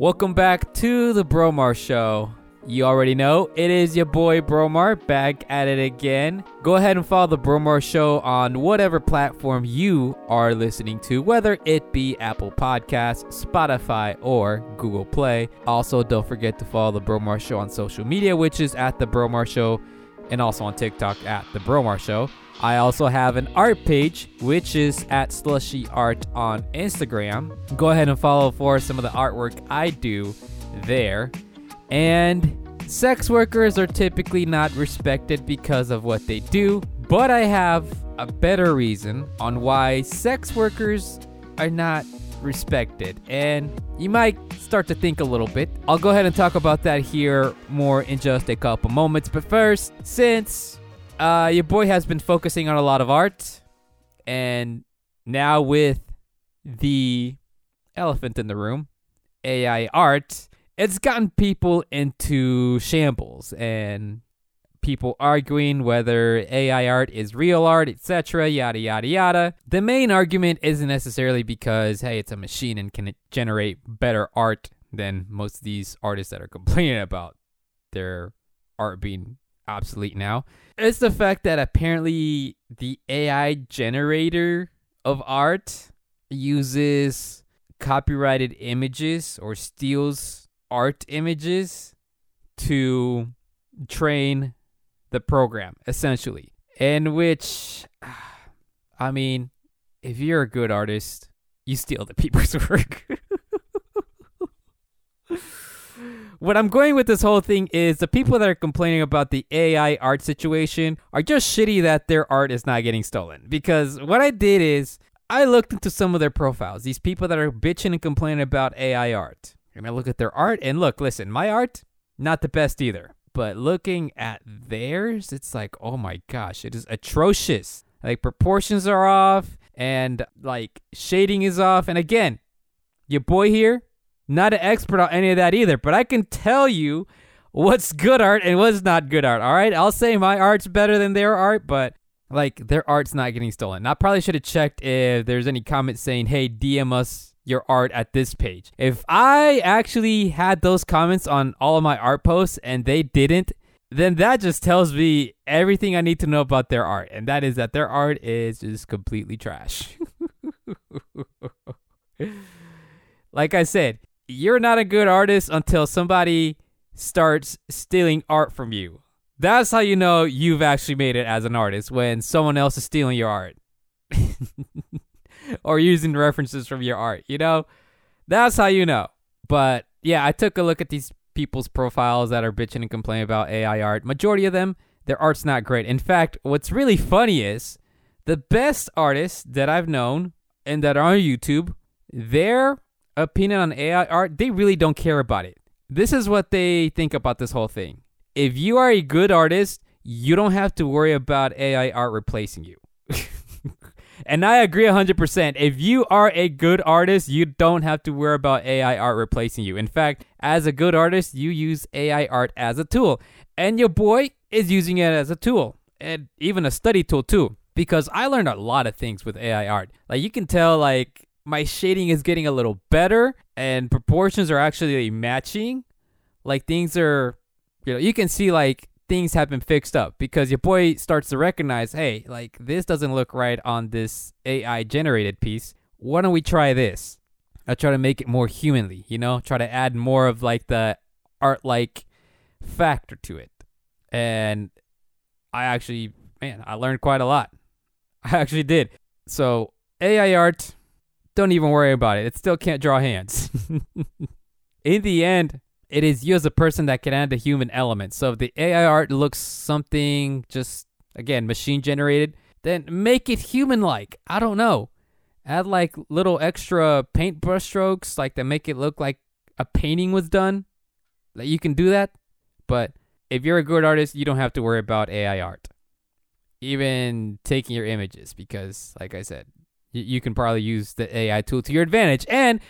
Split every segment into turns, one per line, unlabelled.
Welcome back to the Bromar Show. You already know it is your boy Bromar back at it again. Go ahead and follow the Bromar Show on whatever platform you are listening to, whether it be Apple Podcasts, Spotify, or Google Play. Also, don't forget to follow the Bromar Show on social media, which is at the Bromar Show, and also on TikTok at the Bromar Show. I also have an art page, which is at Slushee Art on Instagram. Go ahead and follow for some of the artwork I do there. And sex workers are typically not respected because of what they do, but I have a better reason on why sex workers are not respected. And you might start to think a little bit. I'll go ahead and talk about that here more in just a couple moments. But first, since uh, your boy has been focusing on a lot of art, and now with the elephant in the room, AI art, it's gotten people into shambles and people arguing whether AI art is real art, etc., yada yada yada. The main argument isn't necessarily because hey, it's a machine and can it generate better art than most of these artists that are complaining about their art being obsolete now. It's the fact that apparently the AI generator of art uses copyrighted images or steals art images to train the program, essentially. In which, I mean, if you're a good artist, you steal the people's work. what I'm going with this whole thing is the people that are complaining about the AI art situation are just shitty that their art is not getting stolen. Because what I did is I looked into some of their profiles, these people that are bitching and complaining about AI art. And I look at their art and look, listen, my art, not the best either. But looking at theirs, it's like, oh my gosh, it is atrocious. Like proportions are off and like shading is off. And again, your boy here, not an expert on any of that either, but I can tell you what's good art and what's not good art. All right, I'll say my art's better than their art, but like their art's not getting stolen. I probably should have checked if there's any comments saying, "Hey, DM us your art at this page." If I actually had those comments on all of my art posts and they didn't, then that just tells me everything I need to know about their art, and that is that their art is just completely trash. like I said, you're not a good artist until somebody starts stealing art from you. That's how you know you've actually made it as an artist when someone else is stealing your art or using references from your art, you know? That's how you know. But yeah, I took a look at these people's profiles that are bitching and complaining about AI art. Majority of them, their art's not great. In fact, what's really funny is the best artists that I've known and that are on YouTube, their opinion on AI art, they really don't care about it. This is what they think about this whole thing. If you are a good artist, you don't have to worry about AI art replacing you. and I agree 100%. If you are a good artist, you don't have to worry about AI art replacing you. In fact, as a good artist, you use AI art as a tool. And your boy is using it as a tool and even a study tool too. Because I learned a lot of things with AI art. Like you can tell, like my shading is getting a little better and proportions are actually matching. Like things are, you know, you can see like things have been fixed up because your boy starts to recognize, hey, like this doesn't look right on this AI generated piece. Why don't we try this? I try to make it more humanly, you know, try to add more of like the art like factor to it. And I actually, man, I learned quite a lot. I actually did. So, AI art, don't even worry about it. It still can't draw hands. In the end, it is you as a person that can add the human element. So if the AI art looks something just again machine generated, then make it human like. I don't know. Add like little extra paint brush strokes like that make it look like a painting was done. That you can do that. But if you're a good artist, you don't have to worry about AI art. Even taking your images because like I said, you, can probably use the AI tool to your advantage. And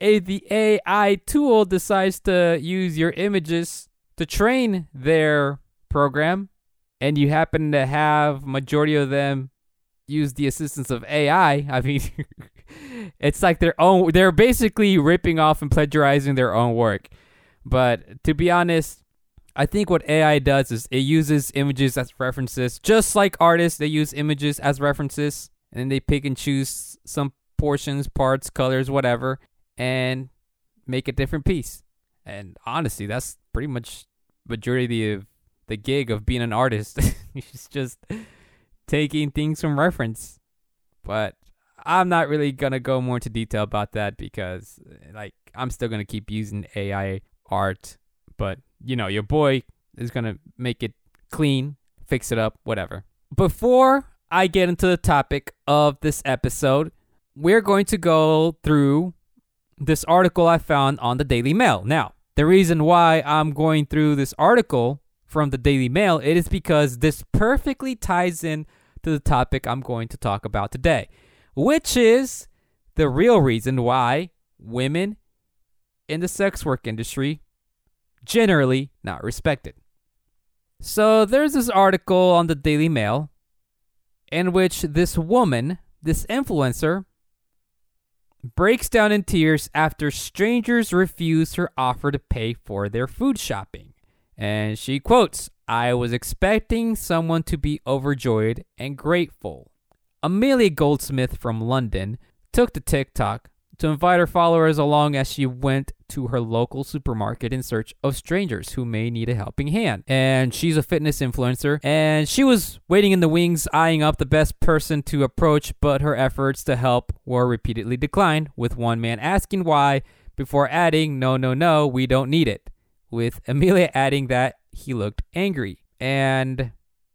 if the AI tool decides to use your images to train their program, and you happen to have majority of them use the assistance of AI, I mean, it's like their own. They're basically ripping off and plagiarizing their own work. But to be honest, I think what AI does is it uses images as references, just like artists. They use images as references, and then they pick and choose some portions, parts, colors, whatever, and make a different piece. And honestly, that's pretty much majority of the gig of being an artist. it's just taking things from reference. But I'm not really gonna go more into detail about that because like I'm still gonna keep using AI art. But you know, your boy is gonna make it clean, fix it up, whatever. Before I get into the topic of this episode, we're going to go through this article I found on the Daily Mail. Now, the reason why I'm going through this article from the Daily Mail it is because this perfectly ties in to the topic I'm going to talk about today, which is the real reason why women in the sex work industry generally not respected. So there's this article on the Daily Mail in which this woman, this influencer, breaks down in tears after strangers refuse her offer to pay for their food shopping. And she quotes, I was expecting someone to be overjoyed and grateful. Amelia Goldsmith from London took to TikTok to invite her followers along as she went to her local supermarket in search of strangers who may need a helping hand. And she's a fitness influencer, and she was waiting in the wings, eyeing up the best person to approach, but her efforts to help were repeatedly declined, with one man asking why before adding, No, no, no, we don't need it, with Amelia adding that he looked angry. And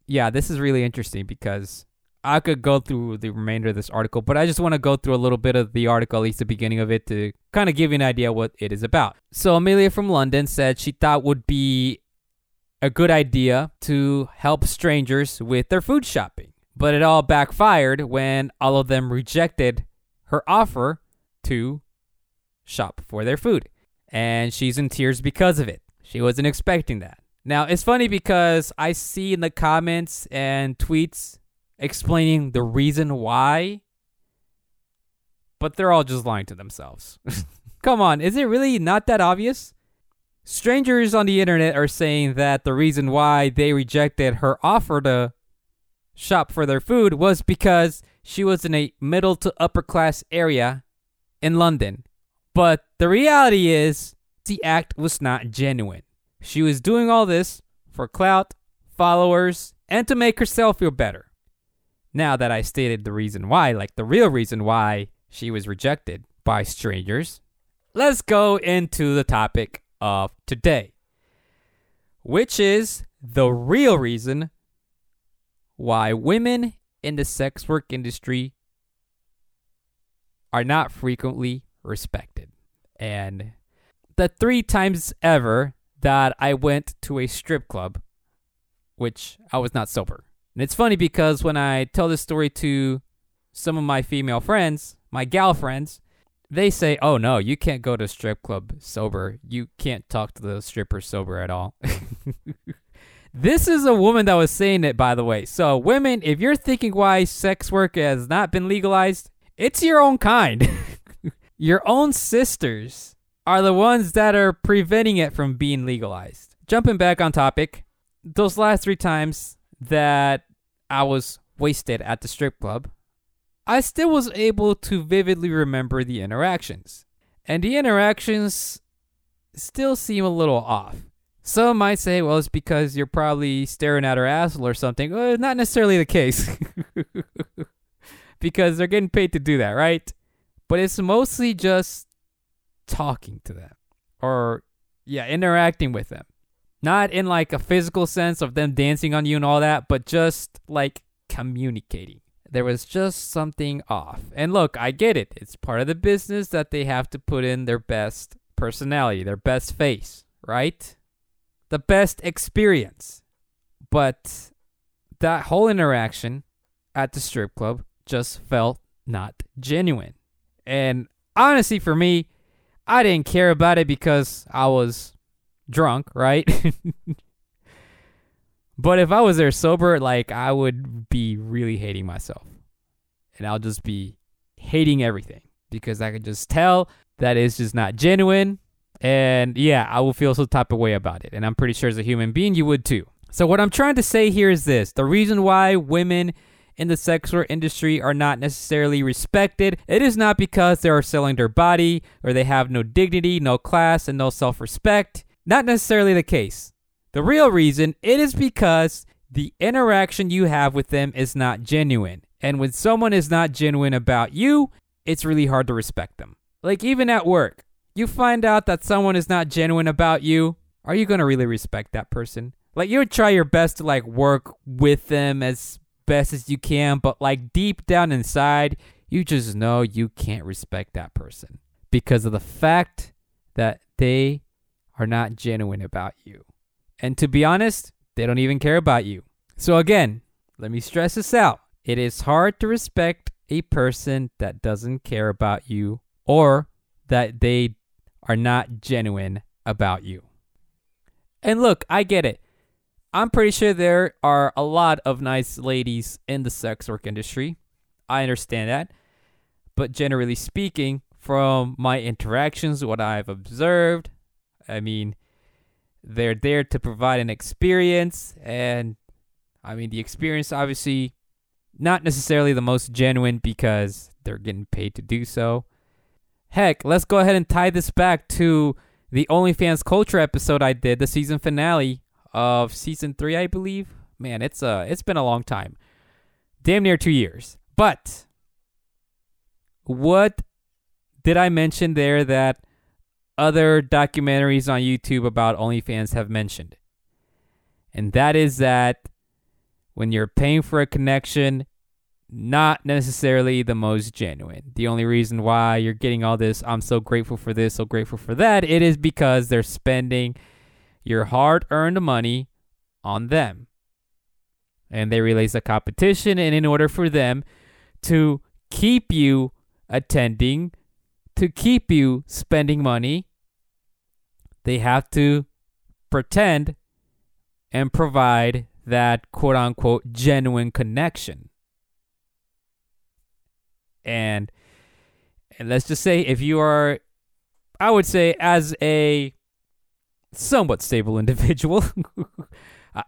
yeah, this is really interesting because I could go through the remainder of this article, but I just want to go through a little bit of the article, at least the beginning of it, to kind of give you an idea what it is about. So Amelia from London said she thought would be a good idea to help strangers with their food shopping, but it all backfired when all of them rejected her offer to shop for their food, and she's in tears because of it. She wasn't expecting that. Now, it's funny because I see in the comments and tweets explaining the reason why, but they're all just lying to themselves. Come on, is it really not that obvious? Strangers on the internet are saying that the reason why they rejected her offer to shop for their food was because she was in a middle to upper class area in London. But the reality is, the act was not genuine. She was doing all this for clout, followers, and to make herself feel better now that I stated the reason why, like the real reason why she was rejected by strangers, let's go into the topic of today, which is the real reason why women in the sex work industry are not frequently respected. And the three times ever that I went to a strip club, which I was not sober, and it's funny because when I tell this story to some of my female friends, my gal friends, they say, "Oh no, you can't go to strip club sober. You can't talk to the stripper sober at all." this is a woman that was saying it, by the way. So, women, if you're thinking why sex work has not been legalized, it's your own kind. your own sisters are the ones that are preventing it from being legalized. Jumping back on topic, those last three times that I was wasted at the strip club, I still was able to vividly remember the interactions. And the interactions still seem a little off. Some might say, well, it's because you're probably staring at her asshole or something. Well, not necessarily the case. because they're getting paid to do that, right? But it's mostly just talking to them or, yeah, interacting with them. Not in like a physical sense of them dancing on you and all that, but just like communicating. There was just something off. And look, I get it. It's part of the business that they have to put in their best personality, their best face, right? The best experience. But that whole interaction at the strip club just felt not genuine. And honestly, for me, I didn't care about it because I was drunk, right? but if I was there sober, like I would be really hating myself. And I'll just be hating everything because I can just tell that it's just not genuine. And yeah, I will feel some type of way about it. And I'm pretty sure as a human being, you would too. So, what I'm trying to say here is this the reason why women in the sex work industry are not necessarily respected, it is not because they are selling their body or they have no dignity, no class, and no self respect. Not necessarily the case. The real reason it is because the interaction you have with them is not genuine. And when someone is not genuine about you, it's really hard to respect them. Like even at work, you find out that someone is not genuine about you, are you going to really respect that person? Like you would try your best to like work with them as best as you can, but like deep down inside, you just know you can't respect that person because of the fact that they are not genuine about you. And to be honest, they don't even care about you. So again, let me stress this out. It is hard to respect a person that doesn't care about you or that they are not genuine about you. And look, I get it. I'm pretty sure there are a lot of nice ladies in the sex work industry. I understand that. But generally speaking, from my interactions, what I've observed, I mean, they're there to provide an experience. And I mean, the experience obviously not necessarily the most genuine because they're getting paid to do so. Heck, let's go ahead and tie this back to the OnlyFans culture episode I did, the season finale of season three, I believe. Man, it's uh it's been a long time. Damn near two years. But what did I mention there that other documentaries on YouTube about OnlyFans have mentioned? And that is that when you're paying for a connection, not necessarily the most genuine. The only reason why you're getting all this, I'm so grateful for this, so grateful for that, it is because they're spending your hard earned money on them. And they release a competition, and in order for them to keep you attending, to keep you spending money, they have to pretend and provide that quote unquote genuine connection. And and let's just say if you are I would say as a somewhat stable individual.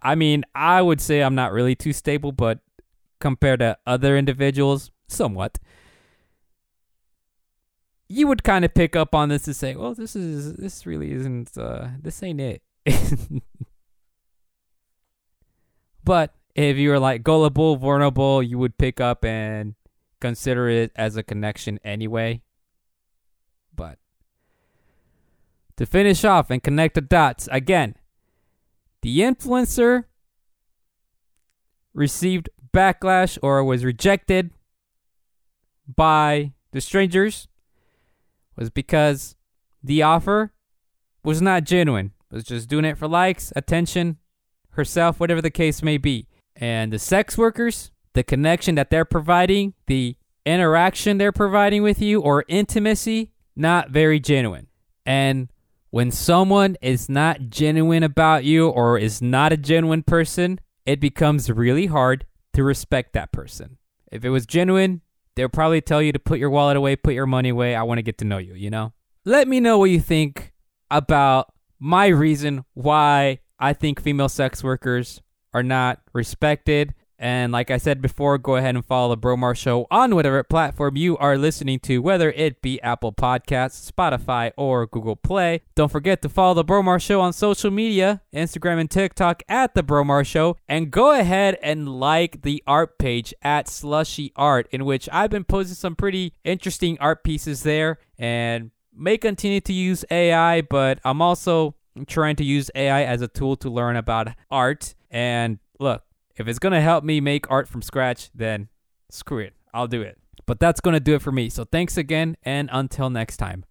I mean, I would say I'm not really too stable, but compared to other individuals, somewhat. You would kind of pick up on this and say, "Well, this is this really isn't uh this ain't it." but if you were like gullible, vulnerable, you would pick up and consider it as a connection anyway. But to finish off and connect the dots, again, the influencer received backlash or was rejected by the strangers was because the offer was not genuine. It was just doing it for likes, attention, herself, whatever the case may be. And the sex workers, the connection that they're providing, the interaction they're providing with you or intimacy, not very genuine. And when someone is not genuine about you or is not a genuine person, it becomes really hard to respect that person. If it was genuine, they'll probably tell you to put your wallet away, put your money away. I want to get to know you, you know? Let me know what you think about my reason why I think female sex workers are not respected and like I said before, go ahead and follow the Bromar Show on whatever platform you are listening to, whether it be Apple Podcasts, Spotify, or Google Play. Don't forget to follow the Bromar Show on social media, Instagram and TikTok at the Bromar Show, and go ahead and like the art page at Slushee Art, in which I've been posting some pretty interesting art pieces there, and may continue to use AI, but I'm also trying to use AI as a tool to learn about art. And look, if it's to help me make art from scratch, then screw it. I'll do it. But that's to do it for me. So thanks again, and until next time.